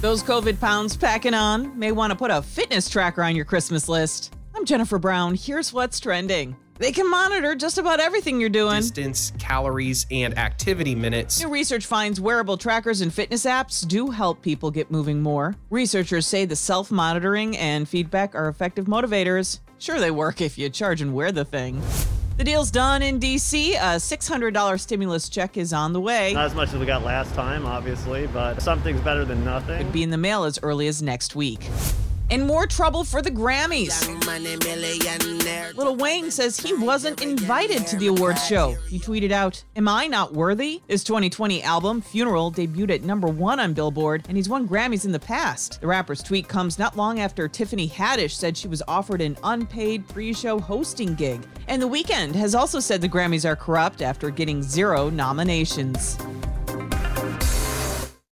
Those COVID pounds packing on may want to put a fitness tracker on your Christmas list. I'm Jennifer Brown. Here's what's trending. They can monitor just about everything you're doing. Distance, calories, and activity minutes. New research finds wearable trackers and fitness apps do help people get moving more. Researchers say the self monitoring and feedback are effective motivators. Sure, they work if you charge and wear the thing. The deal's done in DC. A $600 stimulus check is on the way. Not as much as we got last time, obviously, but something's better than nothing. Could be in the mail as early as next week. And more trouble for the Grammys. Lil Wayne says he wasn't invited to the awards show. He tweeted out, Am I not worthy? His 2020 album, Funeral, debuted at number one on Billboard, and he's won Grammys in the past. The rapper's tweet comes not long after Tiffany Haddish said she was offered an unpaid pre show hosting gig. And The Weeknd has also said the Grammys are corrupt after getting zero nominations.